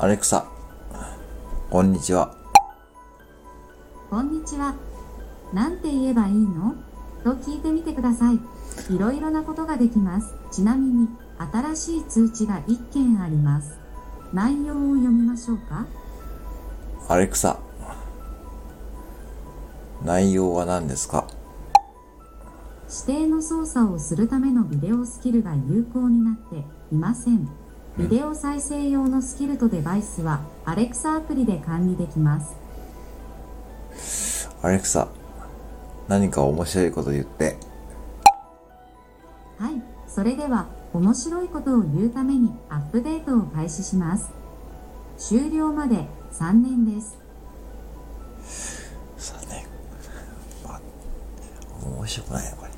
アレクサ、こんにちは。こんにちは。なんて言えばいいの？と聞いてみてください。いろいろなことができます。ちなみに、新しい通知が1件あります。内容を読みましょうか？アレクサ、内容は何ですか？指定の操作をするためのビデオスキルが有効になっていません。ビデオ再生用のスキルとデバイスは Alexa アプリで管理できます。アレクサ、何か面白いこと言って。はい、それでは面白いことを言うためにアップデートを開始します。終了まで3年です。さあね、まあ、面白くないよ、これ。